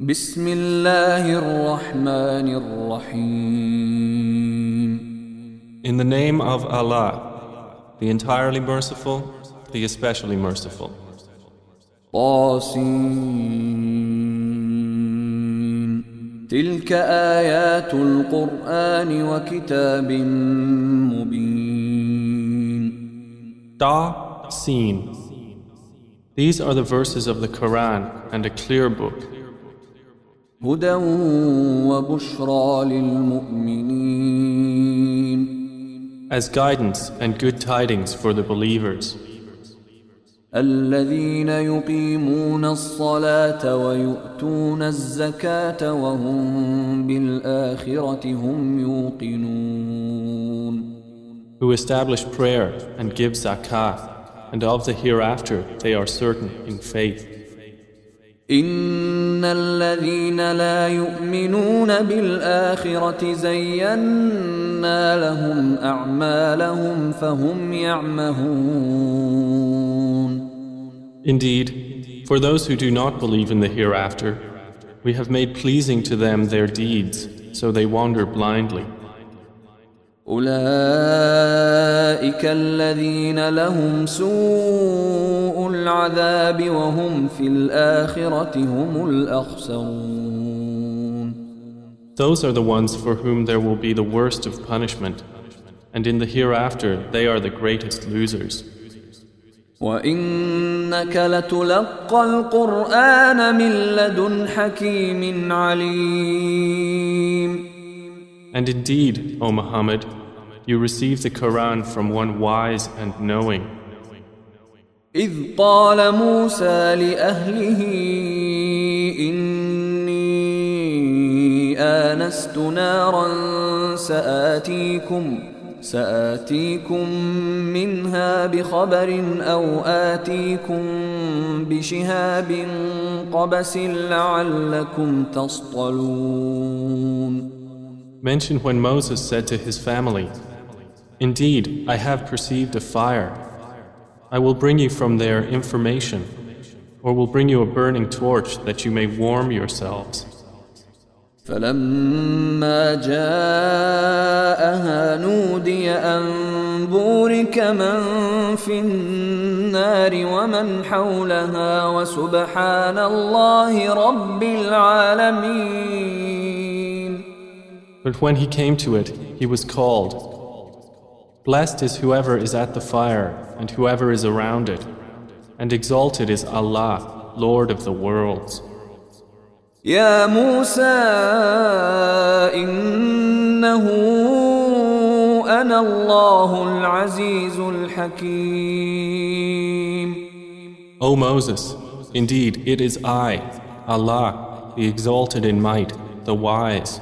بسم الله الرحمن الرحيم In the name of Allah, the entirely merciful, the especially merciful. طاسين تلك آيات القرآن وكتاب مبين Da, Seen. These are the verses of the Quran and a clear book, هدى وبشرى للمؤمنين as guidance and good tidings for the believers, الذين يقيمون الصلاة ويؤتون الزكاة وهم بالآخرة هم يوقنون who establish prayer and give zakah, and of the hereafter they are certain in faith. إن الذين لا يؤمنون بالآخرة زينا لهم أعمالهم فهم يعمهون Indeed, for those who do not believe in the hereafter, we have made pleasing to them their deeds, so they wander blindly. أولئك الذين لهم سوء العذاب وهم في الآخرة هم الأخسرون Those are the ones for whom there will be the worst of punishment, and in the hereafter they are the greatest losers. وإنك لتلقى القرآن من لدن حكيم عليم And indeed, O Muhammad, you receive the Quran from one wise and knowing. إذ قال موسى لأهله إني آنست نارا سآتيكم سآتيكم منها بخبر أو آتيكم بشهاب قبس لعلكم تصطلون Mention when Moses said to his family, Indeed, I have perceived a fire. I will bring you from there information, or will bring you a burning torch that you may warm yourselves. فلما جاءها نودي أن بورك من في النار ومن حولها وسبحان الله رب العالمين But when he came to it, he was called. Blessed is whoever is at the fire, and whoever is around it, and exalted is Allah, Lord of the worlds. يا موسى إنه أنا الله العزيز الحكيم O Moses, indeed it is I, Allah, the exalted in might, the wise.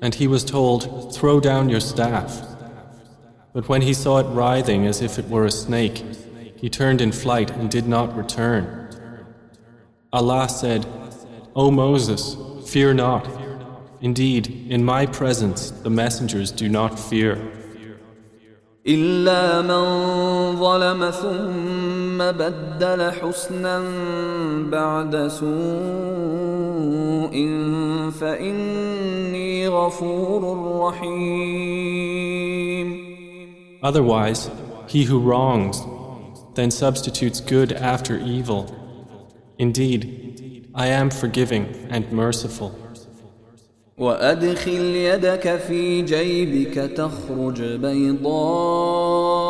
And he was told, Throw down your staff. But when he saw it writhing as if it were a snake, he turned in flight and did not return. Allah said, O Moses, fear not. Indeed, in my presence the messengers do not fear. إلا من ظلم ثم بدل حسنا بعد سوء فإني غفور رحيم Otherwise, he who wrongs, then substitutes good after evil. Indeed, I am forgiving and merciful. وأدخل يدك في جيبك تخرج بيضاء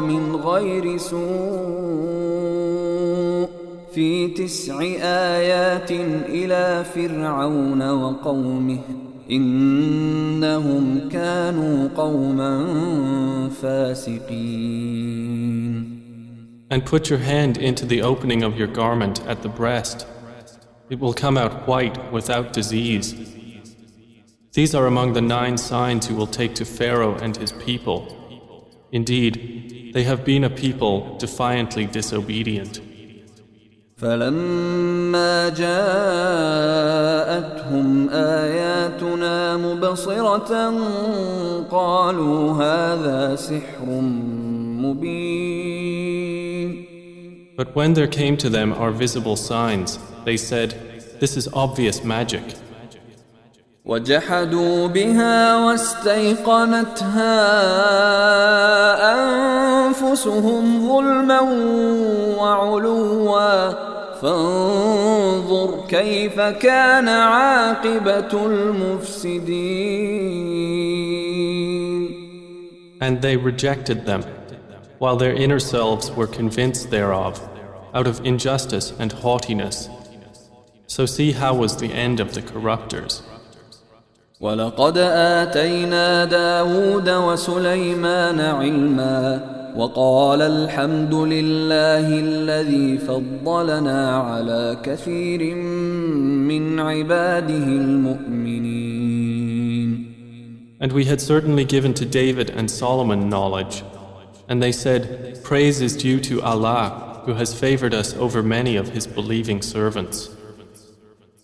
من غير سوء في تسع آيات إلى فرعون وقومه إنهم كانوا قوما فاسقين And put your hand into the opening of your garment at the breast. It will come out white without disease. These are among the nine signs you will take to Pharaoh and his people. Indeed, they have been a people defiantly disobedient. فلما جاءتهم آياتنا مبصرة قالوا هذا سحر مبين But when there came to them our visible signs, they said, This is obvious magic. وجحدوا بها واستيقنتها أنفسهم ظلما وعلوا فانظر كيف كان عاقبة المفسدين And they rejected them, while their inner selves were convinced thereof, out of injustice and haughtiness. So see how was the end of the corruptors. ولقد آتينا داود وسليمان علما وقال الحمد لله الذي فضلنا على كثير من عباده المؤمنين And we had certainly given to David and Solomon knowledge. And they said, Praise is due to Allah, who has favored us over many of his believing servants.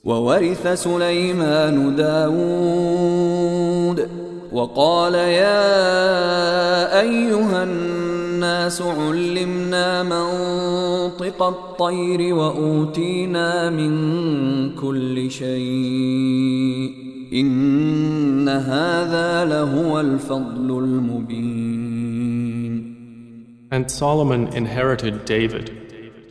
وورث سليمان داود وقال يا أيها الناس علمنا منطق الطير وأوتينا من كل شيء إن هذا لهو الفضل المبين And Solomon inherited David.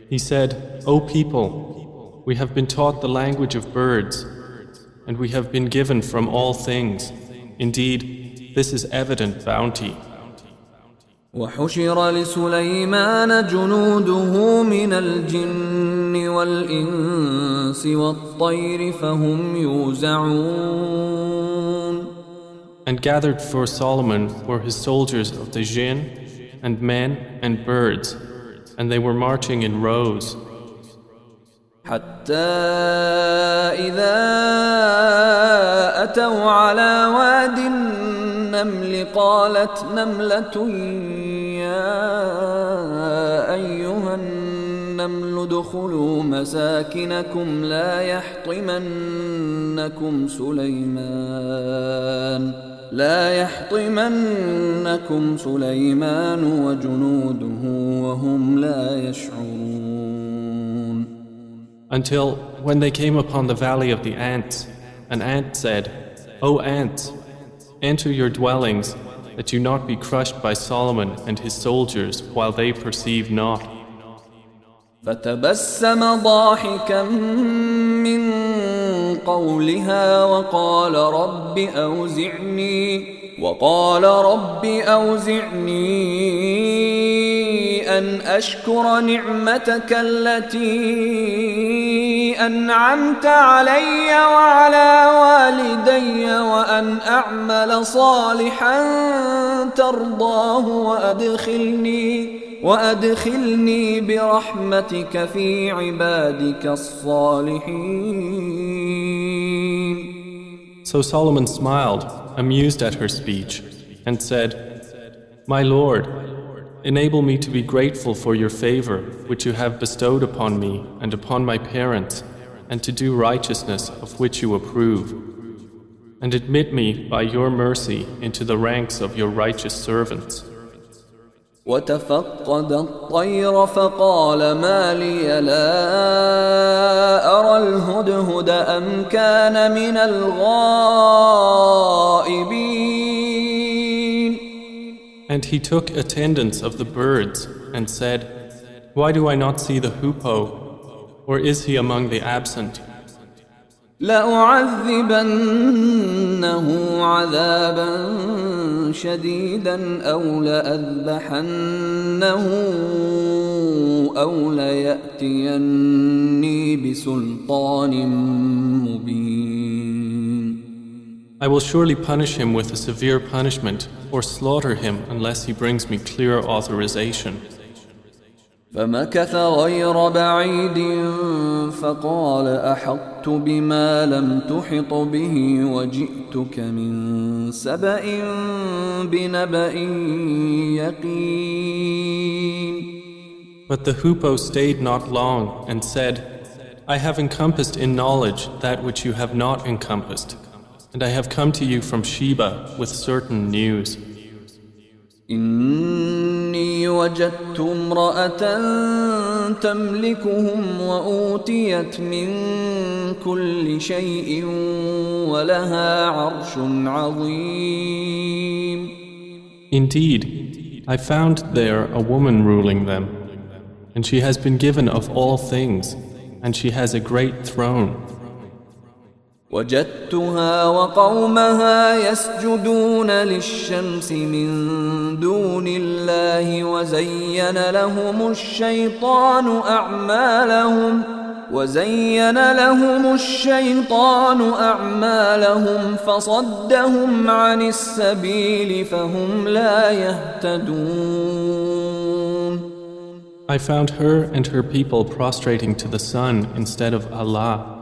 He said, O people, we have been taught the language of birds, and we have been given from all things. Indeed, this is evident bounty. وحشر لسليمان جنوده من الجن والإنس والطير فهم يوزعون And gathered for Solomon were his soldiers of the jinn, and men and birds, and they were marching in rows. حتى إذا أتوا على واد النمل قالت نملة يا أيها النمل ادخلوا مساكنكم لا يحطمنكم سليمان لا يحطمنكم سليمان وجنوده وهم لا يشعرون. Until when they came upon the valley of the ants, an ant said, O ants, enter your dwellings, that you not be crushed by Solomon and his soldiers while they perceive not. فتبسم ضاحكا من قولها وقال رب أوزعني وقال رب أوزعني أن أشكر نعمتك التي أنعمت علي وعلى والدي وأن أعمل صالحا ترضاه وأدخلني وأدخلني برحمتك في عبادك الصالحين. So Solomon smiled, amused at her speech, and said, My Lord, enable me to be grateful for your favor which you have bestowed upon me and upon my parents, and to do righteousness of which you approve. And admit me by your mercy into the ranks of your righteous servants. وتفقد الطير فقال ما لي لا أرى الهدهد أم كان من الغائبين And he took attendance of the birds and said, Why do I not see the hoopoe? Or is he among the absent? لأعذبنه عذابا شديدا أو لأذبحنه أو ليأتيني بسلطان مبين I will surely punish him with a severe punishment or slaughter him unless he brings me clear authorization. فمكث غير بعيد فقال احطت بما لم تحط به وجئتك من سبا بنبا يقين But the hoopoe stayed not long and said, I have encompassed in knowledge that which you have not encompassed, and I have come to you from Sheba with certain news. إني وجدت امرأة تملكهم وأوتيت من كل شيء ولها عرش عظيم. Indeed, I found there a woman ruling them, and she has been given of all things, and she has a great throne. وجدتها وقومها يسجدون للشمس من دون الله وزين لهم الشيطان أعمالهم وزين لهم الشيطان أعمالهم فصدهم عن السبيل فهم لا يهتدون I found her and her people prostrating to the sun instead of Allah.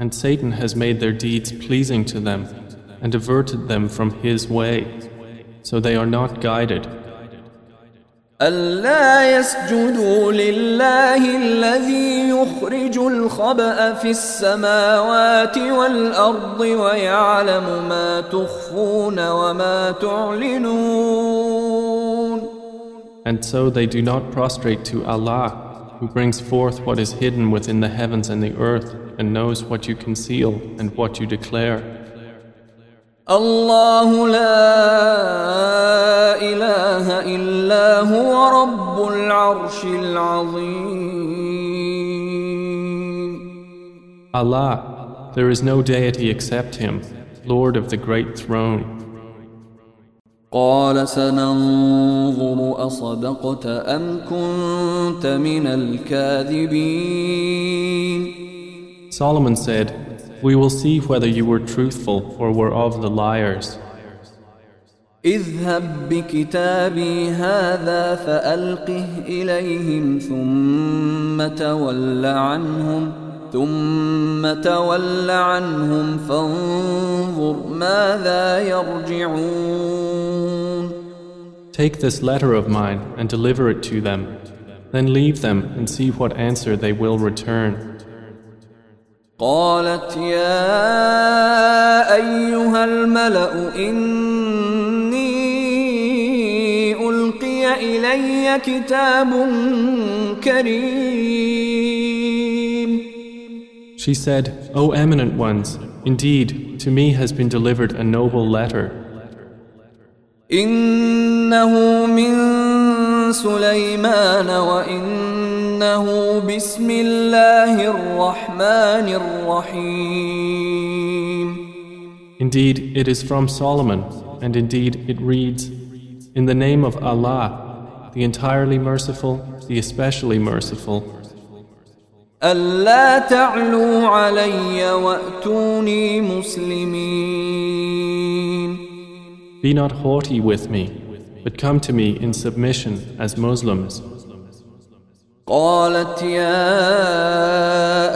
And Satan has made their deeds pleasing to them and averted them from his way, so they are not guided. ألا يسجدوا لله الذي يخرج الخبأ في السماوات والأرض ويعلم ما تخفون وما تعلنون And so they do not prostrate to Allah who brings forth what is hidden within the heavens and the earth and knows what you conceal and what you declare. الله لا إله إلا هو رب العرش العظيم Allah, there is no deity except Him, Lord of the great throne. قال سننظر أصدقت أم كنت من الكاذبين Solomon said, We will see whether you were truthful or were of the liars. اذهب بكتابي هذا فألقه إليهم ثم تول عنهم ثم تول عنهم فانظر ماذا يرجعون Take this letter of mine and deliver it to them. Then leave them and see what answer they will return. قالت يا أيها الملأ إني ألقي إلي كتاب كريم She said, O eminent ones, indeed, to me has been delivered a noble letter. إنه من سليمان وإن وإنه بسم الله الرحمن الرحيم Indeed, it is from Solomon, and indeed it reads, In the name of Allah, the entirely merciful, the especially merciful. ألا تعلوا علي وأتوني مسلمين Be not haughty with me, but come to me in submission as Muslims. قالت يا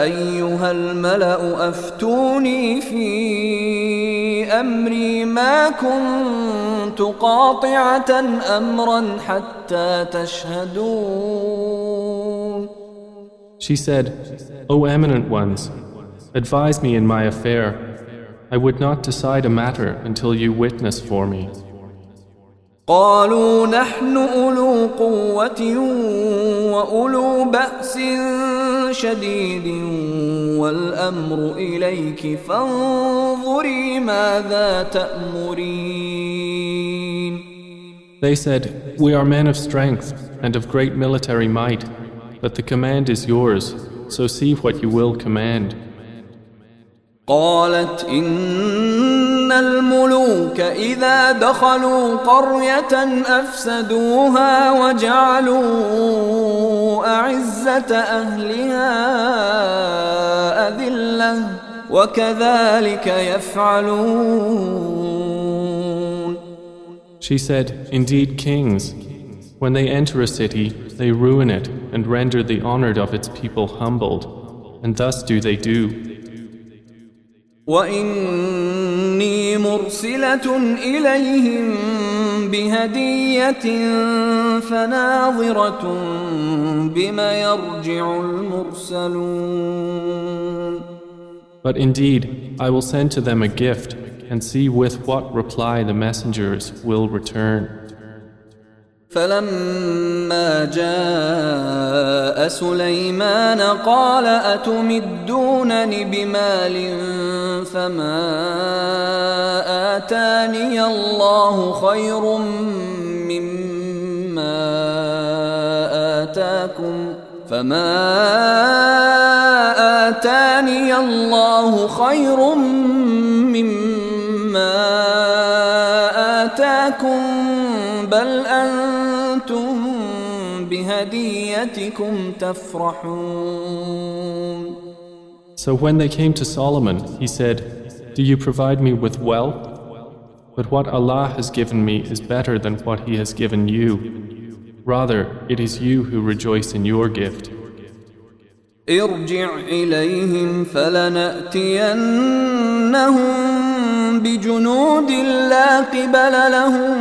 أيها الملأ أفتوني في أمري ما كنت قاطعة أمرا حتى تشهدون She said, O eminent ones, advise me in my affair. I would not decide a matter until you witness for me. قالوا نحن أولو قوة وأولو بأس شديد والأمر إليك فانظري ماذا تأمرين They said, We are men of strength and of great military might, but the command is yours, so see what you will command. قالت إن الملوك إذا دخلوا قرية أفسدوها وجعلوا أعزة أهلها أذلة وكذلك يفعلون She said, Indeed, kings, When they enter a city, they ruin it and render the honored of its people humbled, and thus do they do. وإني مرسلة إليهم بهدية فناظرة بما يرجع المرسلون But indeed, I will send to them a gift and see with what reply the messengers will return. فلما جاء سليمان قال أتمدونني بمال فما آتاني الله خير مما آتاكم فما آتاني الله خير مما آتاكم بل أنتم بهديتكم تفرحون So when they came to Solomon, he said, Do you provide me with wealth? But what Allah has given me is better than what He has given you. Rather, it is you who rejoice in your gift. ارجع إليهم فلنأتينهم بجنود لا قبل لهم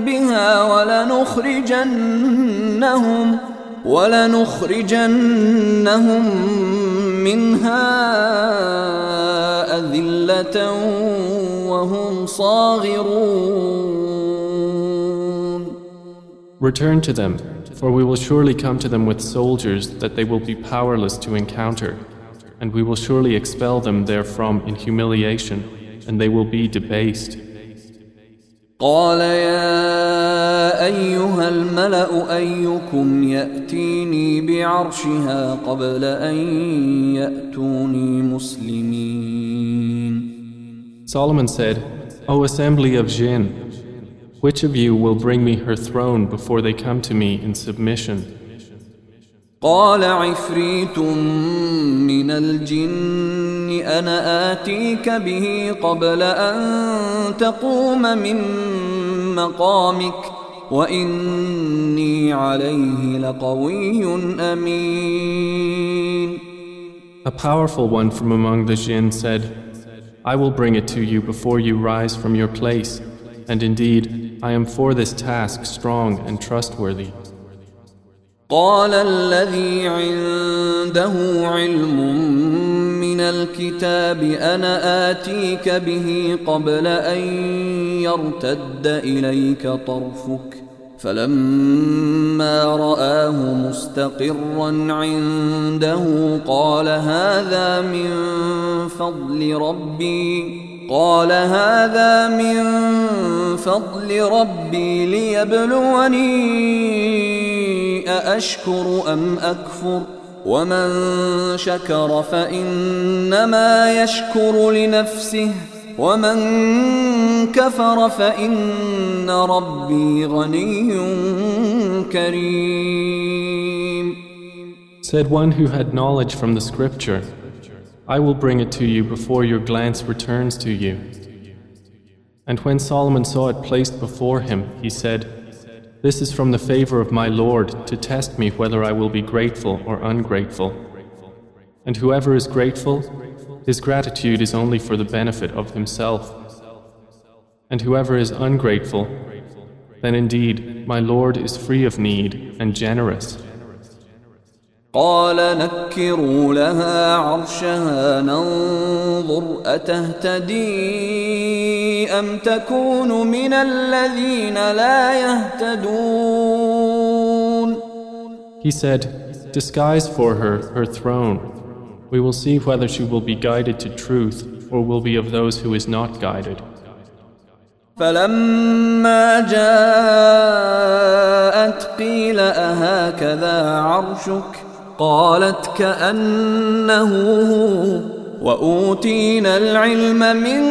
بها ولنخرجنهم ولنخرجنهم منها أذلة وهم صاغرون. Return to them, For we will surely come to them with soldiers that they will be powerless to encounter, and we will surely expel them therefrom in humiliation, and they will be debased. قال يا أيها الملأ أيكم يأتيني بعرشها قبل أن يأتوني مسلمين Solomon said, O assembly of jinn, which of you will bring me her throne before they come to me in submission? قال عفريت من الجن أنا آتيك به قبل أن تقوم من مقامك وإني عليه لقوي أمين A powerful one from among the jinn said, I will bring it to you before you rise from your place, and indeed, I am for this task strong and trustworthy. قال الذي عنده علم من الكتاب انا اتيك به قبل ان يرتد اليك طرفك فلما راه مستقرا عنده قال هذا من فضل ربي قال هذا من فضل ربي ليبلوني أأشكر أم أكفر؟ ومن شكر فإنما يشكر لنفسه ومن كفر فإن ربي غني كريم. Said one who had knowledge from the scripture, I will bring it to you before your glance returns to you. And when Solomon saw it placed before him, he said, This is from the favor of my Lord to test me whether I will be grateful or ungrateful. And whoever is grateful, his gratitude is only for the benefit of himself. And whoever is ungrateful, then indeed my Lord is free of need and generous. قال نكروا لها عرشها ننظر أتهتدي أم تكون من الذين لا يهتدون He said, Disguise for her her throne. We will see whether she will be guided to truth or will be of those who is not guided. فلما جاءت قيل أهكذا عرشك قالت كأنه هو وأوتينا العلم من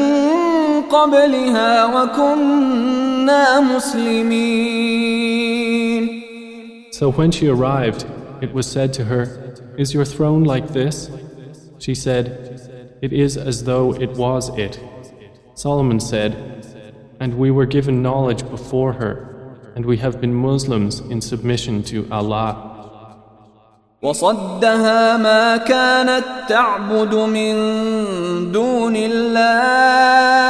قبلها وكنا مسلمين So when she arrived, it was said to her, Is your throne like this? She said, It is as though it was it. Solomon said, And we were given knowledge before her, and we have been Muslims in submission to Allah. وصدها ما كانت تعبد من دون الله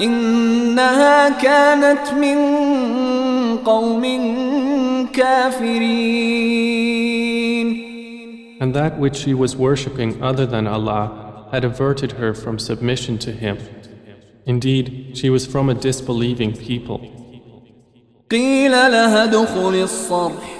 إنها كانت من قوم كافرين And that which she was worshipping other than Allah had averted her from submission to Him. Indeed, she was from a disbelieving people. قيل لها ادخل الصرح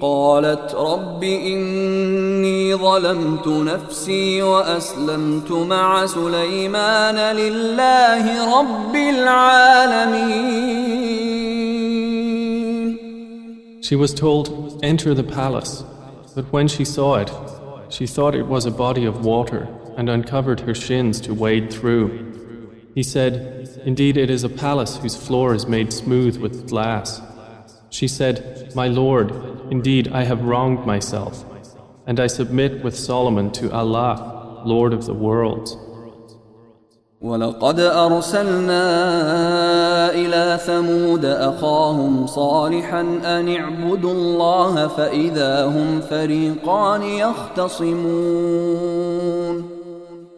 قالت رب إني ظلمت نفسي وأسلمت مع سليمان لله رب العالمين She was told, Enter the palace. But when she saw it, she thought it was a body of water and uncovered her shins to wade through. He said, Indeed, it is a palace whose floor is made smooth with glass. She said, My Lord, indeed I have wronged myself, and I submit with Solomon to Allah, Lord of the worlds. ولقد أرسلنا إلى ثمود أخاهم صالحا أن اعبدوا الله فإذا هم فريقان يختصمون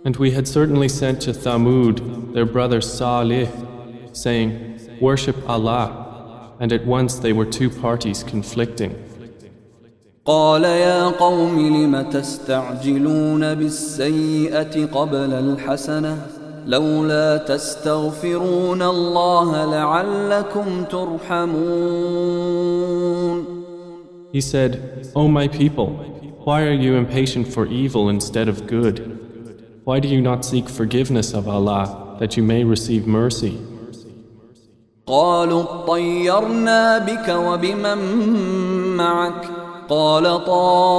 And we had certainly sent to Thamud their brother Salih, saying, Worship Allah. And at once they were two parties conflicting. قال يا قوم لم تستعجلون بالسيئة قبل الحسنة لولا تستغفرون الله لعلكم ترحمون He said, O my people, why are you impatient for evil instead of good? Why do you not seek forgiveness of Allah that you may receive mercy? قالوا اطيرنا بك وبمن معك قال طائركم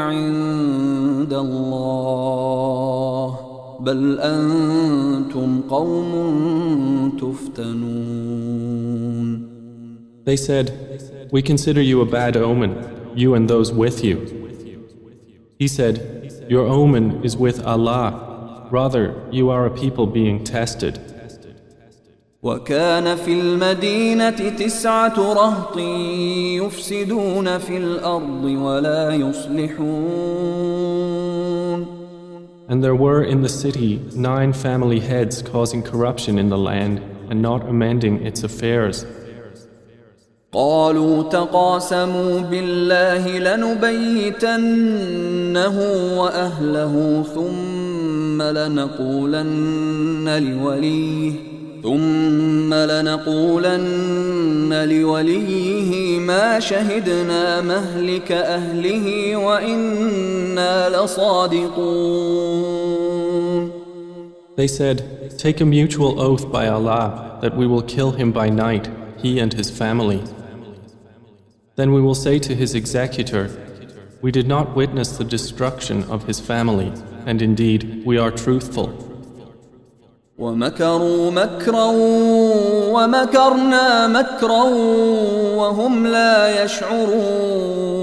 عند الله بل أنتم قوم تفتنون They said, We consider you a bad omen, you and those with you. He said, Your omen is with Allah. Rather, you are a people being tested. وكان في المدينة تسعة رهط يفسدون في الأرض ولا يصلحون And there were in the city nine family heads causing corruption in the land and not amending its affairs. قالوا تقاسموا بالله لنبيتنه وأهله ثم لنقولن لوليه ثم لنقولن لوليه ما شهدنا مهلك أهله وإنا لصادقون They said, Take a mutual oath by Allah that we will kill him by night, he and his family. Then we will say to his executor, We did not witness the destruction of his family, and indeed we are truthful. ومكروا مكرا ومكرنا مكرا وهم لا يشعرون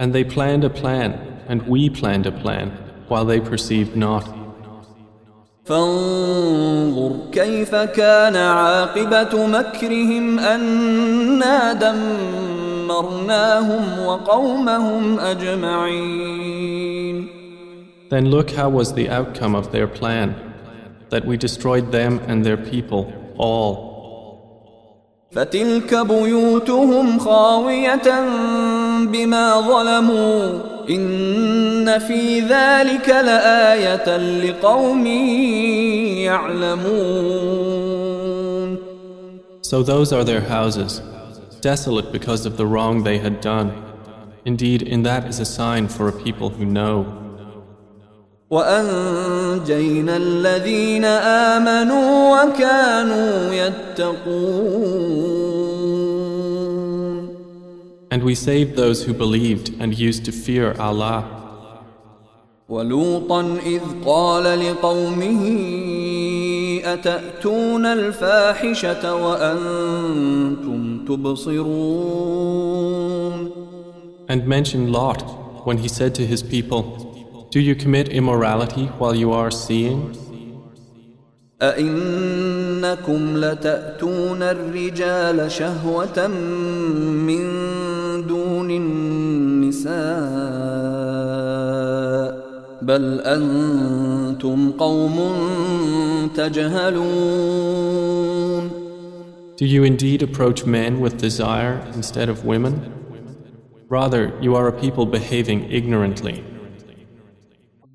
And they planned a plan, and we planned a plan, while they perceived not. فانظر كيف كان عاقبة مكرهم أنا دمرناهم وقومهم أجمعين Then look how was the outcome of their plan, that we destroyed them and their people, all. فتلك بيوتهم خاوية بما ظلموا إن في ذلك لآية لقوم يعلمون So those are their houses, desolate because of the wrong they had done. Indeed, in that is a sign for a people who know. وأنجينا الذين آمنوا وكانوا يتقون And we saved those who believed and used to fear Allah. ولوطا إذ قال لقومه أتأتون الفاحشة وأنتم تبصرون And mention Lot when he said to his people, Do you commit immorality while you are seeing? أئنكم لتأتون الرجال شهوة من دون النساء بل أنتم قوم تجهلون Do you indeed approach men with desire instead of women? Rather, you are a people behaving ignorantly.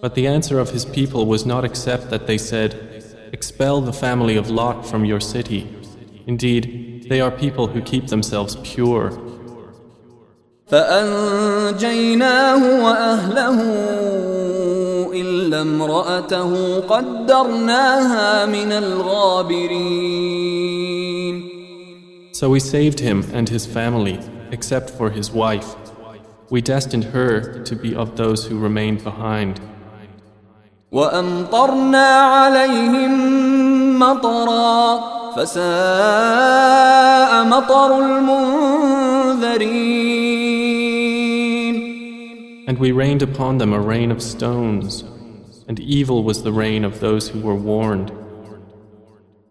But the answer of his people was not except that they said, Expel the family of Lot from your city. Indeed, they are people who keep themselves pure. فأنجيناه وأهله إلا امرأته قدرناها من الغابرين So we saved him and his family, except for his wife. We destined her to be of those who remained behind. وأمطرنا عليهم مطرا فساء مطر المنذرين And we rained upon them a rain of stones, and evil was the rain of those who were warned.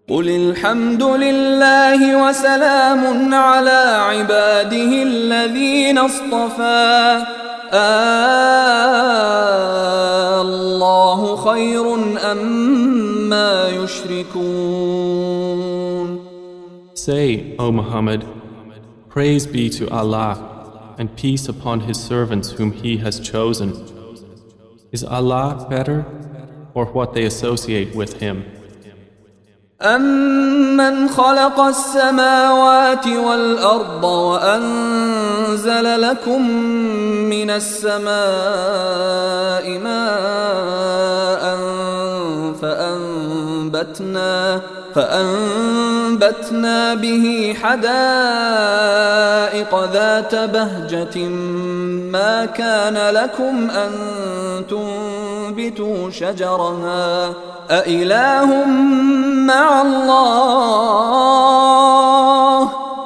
قل الحمد لله وسلام على عباده الذين اصطفى الله خير أما يشركون Say, O Muhammad, praise be to Allah, and peace upon His servants whom He has chosen. Is Allah better, or what they associate with Him? أمن خلق السماوات والأرض وأنزل لكم من السماء ماء فأنبتنا فأنبتنا به حدائق ذات بهجة ما كان لكم أن تنبتوا شجرها أإله مع الله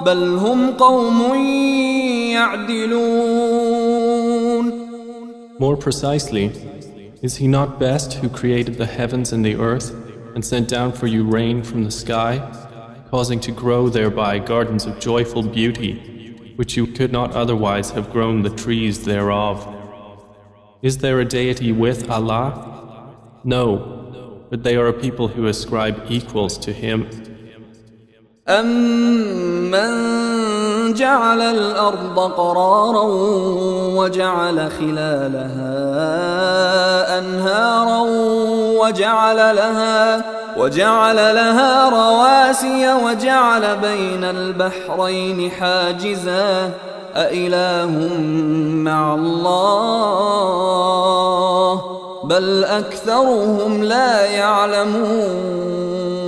بل هم قوم More precisely, is He not best who created the heavens and the earth and sent down for you rain from the sky, causing to grow thereby gardens of joyful beauty, which you could not otherwise have grown the trees thereof? Is there a deity with Allah? No, but they are a people who ascribe equals to Him. أمن جعل الأرض قرارا وجعل خلالها أنهارا وجعل لها وجعل لها رواسي وجعل بين البحرين حاجزا. أإله مع الله؟ بل أكثرهم لا يعلمون.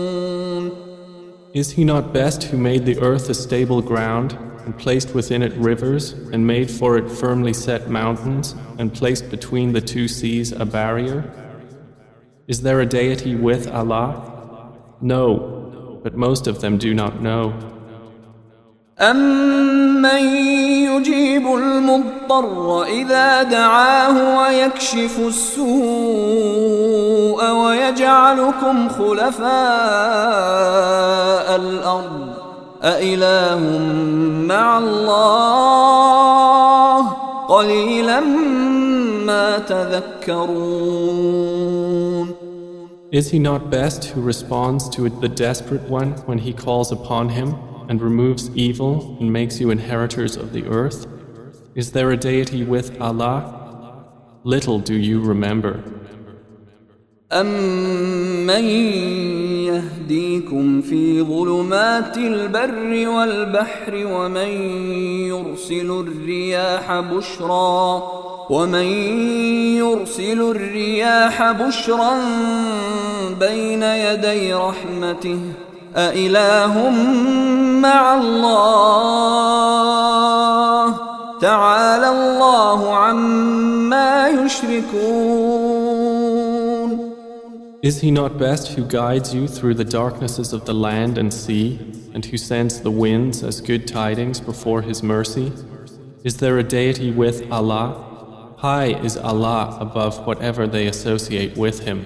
Is he not best who made the earth a stable ground, and placed within it rivers, and made for it firmly set mountains, and placed between the two seas a barrier? Is there a deity with Allah? No, but most of them do not know. أمن يجيب المضطر إذا دعاه ويكشف السوء ويجعلكم خلفاء الأرض أإله مع الله قليلا ما تذكرون Is he not best who responds to the desperate one when he calls upon him, and removes evil and makes you inheritors of the earth? Is there a deity with Allah? Little do you remember. أمن يهديكم في ظلمات البر والبحر ومن يرسل الرياح بشرا ومن يرسل الرياح بشرا بين يدي رحمته أإله مع الله تعالى الله عما يشركون Is he not best who guides you through the darknesses of the land and sea, and who sends the winds as good tidings before his mercy? Is there a deity with Allah? High is Allah above whatever they associate with him.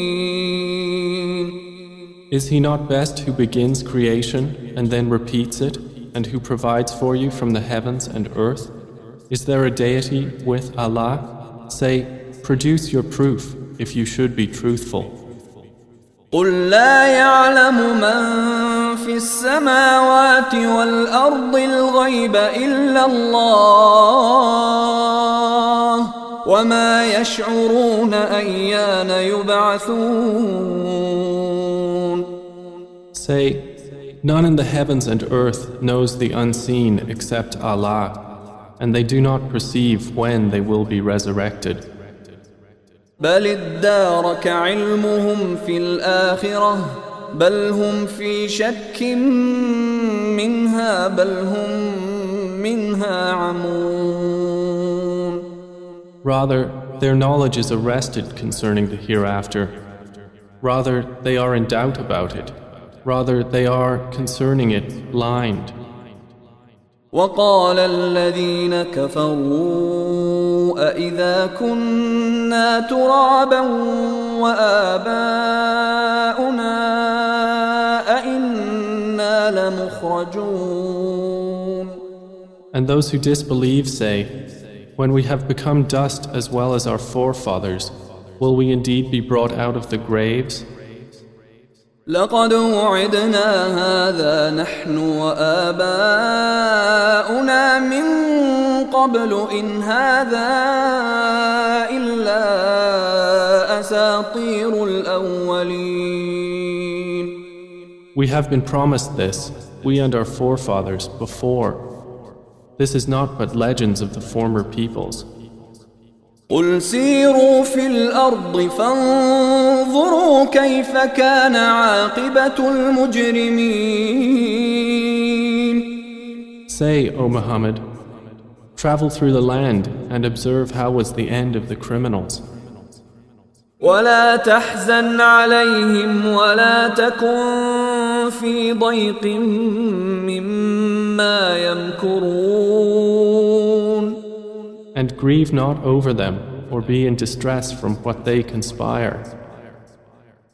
Is he not best who begins creation and then repeats it, and who provides for you from the heavens and earth? Is there a deity with Allah? Say, produce your proof if you should be truthful. قل لا يعلم من في السماوات والأرض الغيب إلا الله وما يشعرون أيان يبعثون Say, none in the heavens and earth knows the unseen except Allah, and they do not perceive when they will be resurrected. بل ادارك علمهم في الآخرة بل هم في شك منها بل هم منها عمون Rather, their knowledge is arrested concerning the hereafter. Rather, they are in doubt about it. Rather, they are concerning it blind. وقال الذين كفروا أإذا كنا ترابا وآباؤنا أإنا لمخرجون And those who disbelieve say, When we have become dust as well as our forefathers, will we indeed be brought out of the graves? لقد وعدنا هذا نحن وآباؤنا من قبل إن هذا إلا أساطير الأولين We have been promised this, we and our forefathers, before. This is not but legends of the former peoples. قل سيروا في الأرض فانظروا كيف كان عاقبة المجرمين Say, O Muhammad, travel through the land and observe how was the end of the criminals. ولا تحزن عليهم ولا تكن في ضيق مما يمكرون And grieve not over them, or be in distress from what they conspire.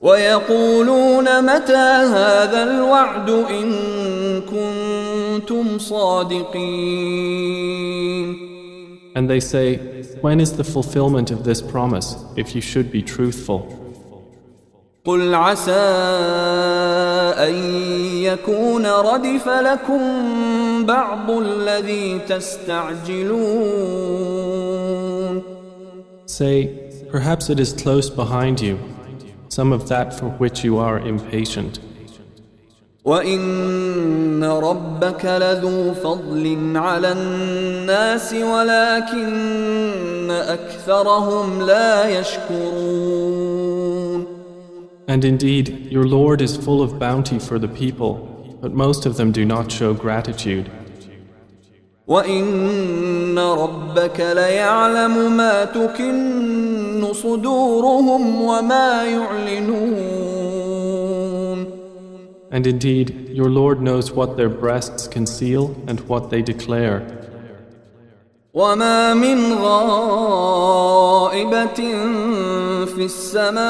ويقولون متى هذا الوعد إن كنتم صادقين And they say, When is the fulfillment of this promise, if you should be truthful? قل عسى أن يكون ردف لكم بعض الذي تستعجلون Say, Perhaps it is close behind you, some of that for which you are impatient. وإن ربك لذو فضل على الناس ولكن أكثرهم لا يشكرون And indeed, your Lord is full of bounty for the people, but most of them do not show gratitude. وإن ربك ليعلم ما تكن صدورهم وما يعلنون And indeed, your Lord knows what their breasts conceal and what they declare. وما من غائبة في السماء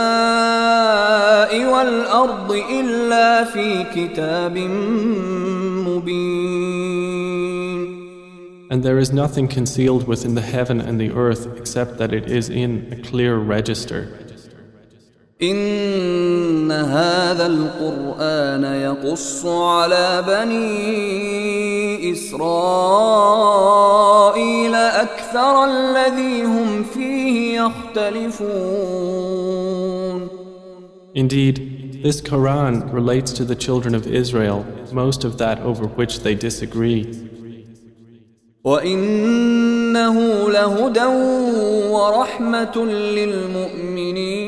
والأرض إلا في كتاب مبين And there is nothing concealed within the heaven and the earth except that it is in a clear register. إن هذا القرآن يقص على بني إسرائيل أكثر الذي هم فيه يختلفون Indeed, this Quran relates to the children of Israel most of that over which they disagree. وإنه لهدى ورحمة للمؤمنين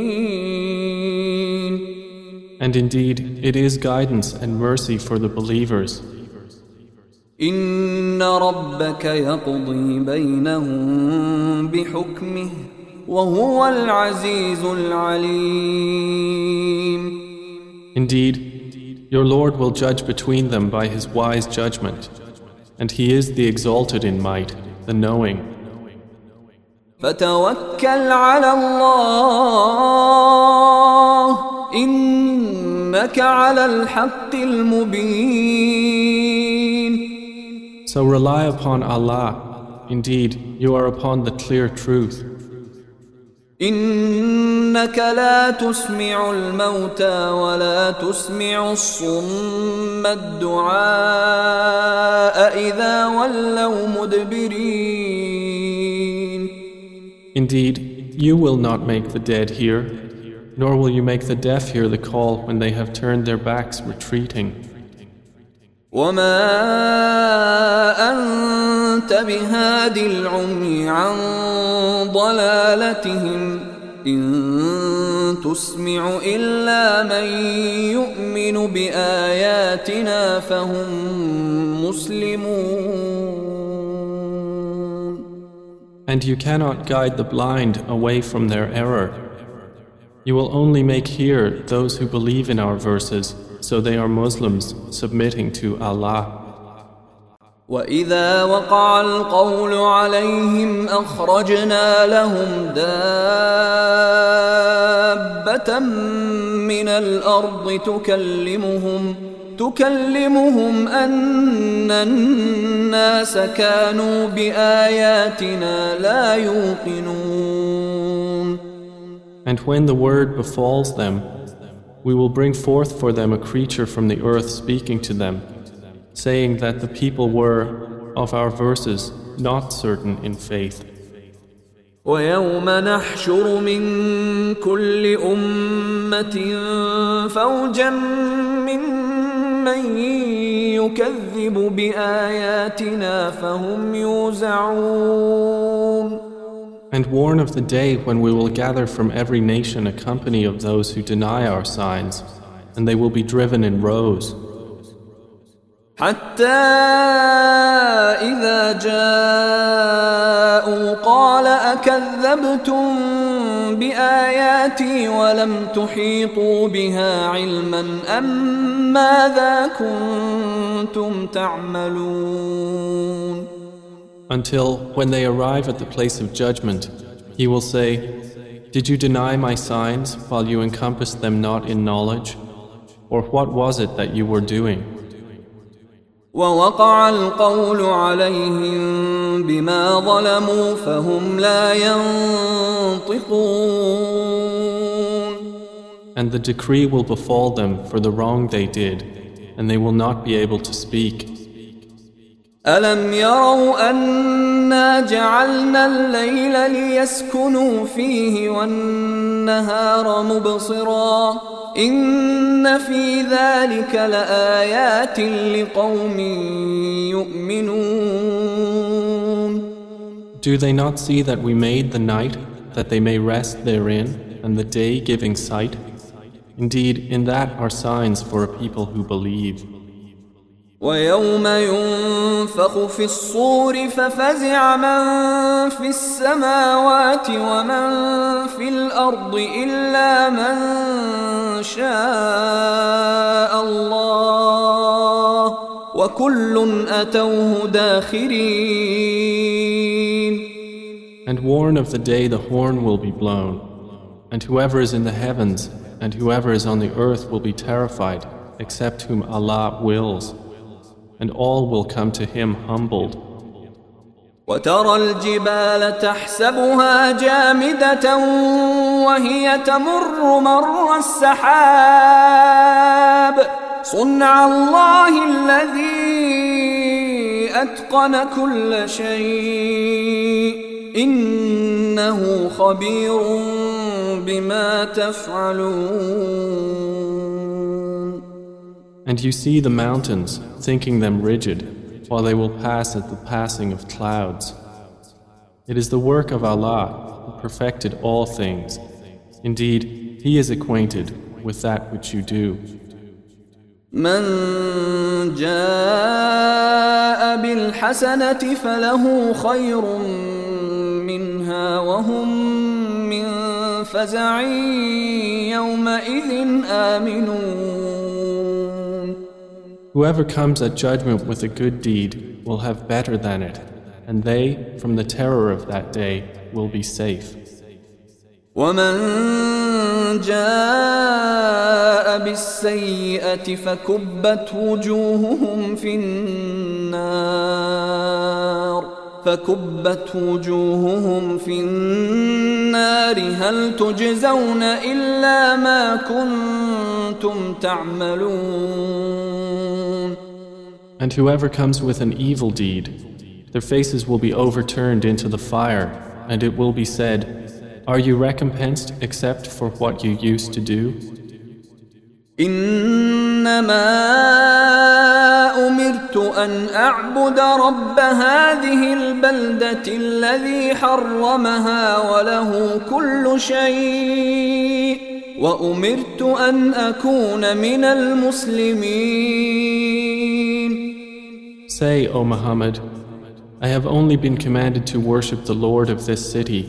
And indeed, it is guidance and mercy for the believers. إن ربك يقضي بينهم بحكمه وهو العزيز العليم Indeed, your Lord will judge between them by his wise judgment, and he is the exalted in might, the knowing. فتوكل على الله إنك على الحق المبين So rely upon Allah. Indeed, you are upon the clear truth. إنك لا تسمع الموتى ولا تسمع الصم الدعاء إذا ولوا مدبرين Indeed, you will not make the dead hear, nor will you make the deaf hear the call when they have turned their backs retreating. وما أنت بهاد العمي عن ضلالتهم إن تسمع إلا من يؤمن بآياتنا فهم مسلمون And you cannot guide the blind away from their error. You will only make hear those who believe in our verses, so they are Muslims submitting to Allah. وإذا وقع القول عليهم أخرجنا لهم دابة من الأرض تكلمهم تكلمهم أن الناس كانوا بآياتنا لا يوقنون And when the word befalls them, we will bring forth for them a creature from the earth speaking to them, saying that the people were, of our verses, not certain in faith. ويوم نحشر من كل أمة فوجا ممن يكذب بآياتنا فهم يوزعون And warn of the day when we will gather from every nation a company of those who deny our signs, and they will be driven in rows. حتى إذا جاءوا قال أكذبتم بآياتي ولم تحيطوا بها علما أم ماذا كنتم تعملون Until, when they arrive at the place of judgment, he will say, Did you deny my signs while you encompassed them not in knowledge? Or what was it that you were doing? ووقع القول عليهم بما ظلموا فهم لا ينطقون And the decree will befall them for the wrong they did, and they will not be able to speak. ألم يروا أنا جعلنا الليل ليسكنوا فيه والنهار مبصرا إن في ذلك لآيات لقوم يؤمنون Do they not see that we made the night that they may rest therein, and the day giving sight? Indeed, in that are signs for a people who believe. ويوم ينفخ في الصور ففزع من في السماوات ومن في الأرض إلا من شاء الله وكل أتوه داخرين And warn of the day the horn will be blown. And whoever is in the heavens and whoever is on the earth will be terrified, except whom Allah wills, And all will come to Him humbled. وترى الجبال تحسبها جامدة وهي تمر مر السحاب. صنع الله الذي أتقن كل شيء. إنه خبير بما تفعلون. And you see the mountains, thinking them rigid, while they will pass at the passing of clouds. It is the work of Allah who perfected all things. Indeed, He is acquainted with that which you do. من جاء بالحسنة فله خير منها وهم من فزع يومئذ آمنون Whoever comes at judgment with a good deed will have better than it, and they, from the terror of that day, will be safe. ومن جاء بالسيئة فكبت وجوههم في النار فكبت وجوههم في النار هل تجزون إلا ما كنتم تعملون And whoever comes with an evil deed, their faces will be overturned into the fire, and it will be said, Are you recompensed except for what you used to do? إنما أمرت أن أعبد رب هذه البلدة الذي حرمها وله كل شيء وأمرت أن أكون من المسلمين Say, O Muhammad, I have only been commanded to worship the Lord of this city,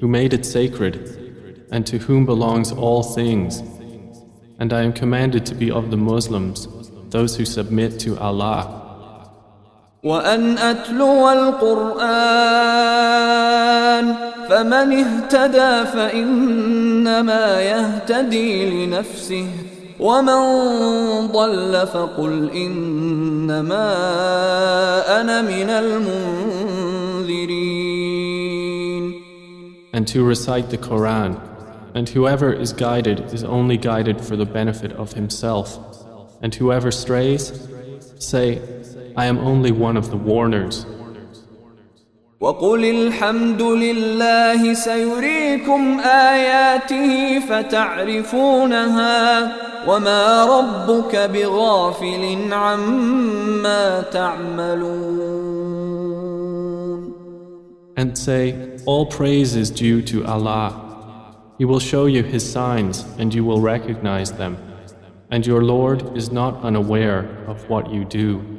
who made it sacred, and to whom belongs all things. And I am commanded to be of the Muslims, those who submit to Allah. وأن أتلو القرآن فمن اهتدى فإنما يهتدي لنفسه ومن ضل فقل إنما أنا من المنذرين And to recite the Quran, and whoever is guided is only guided for the benefit of himself. And whoever strays, say, I am only one of the warners. وقل الحمد لله سيريكم آياته فتعرفونها وما ربك بغافل عما تعملون And say, All praise is due to Allah. He will show you His signs and you will recognize them. And your Lord is not unaware of what you do.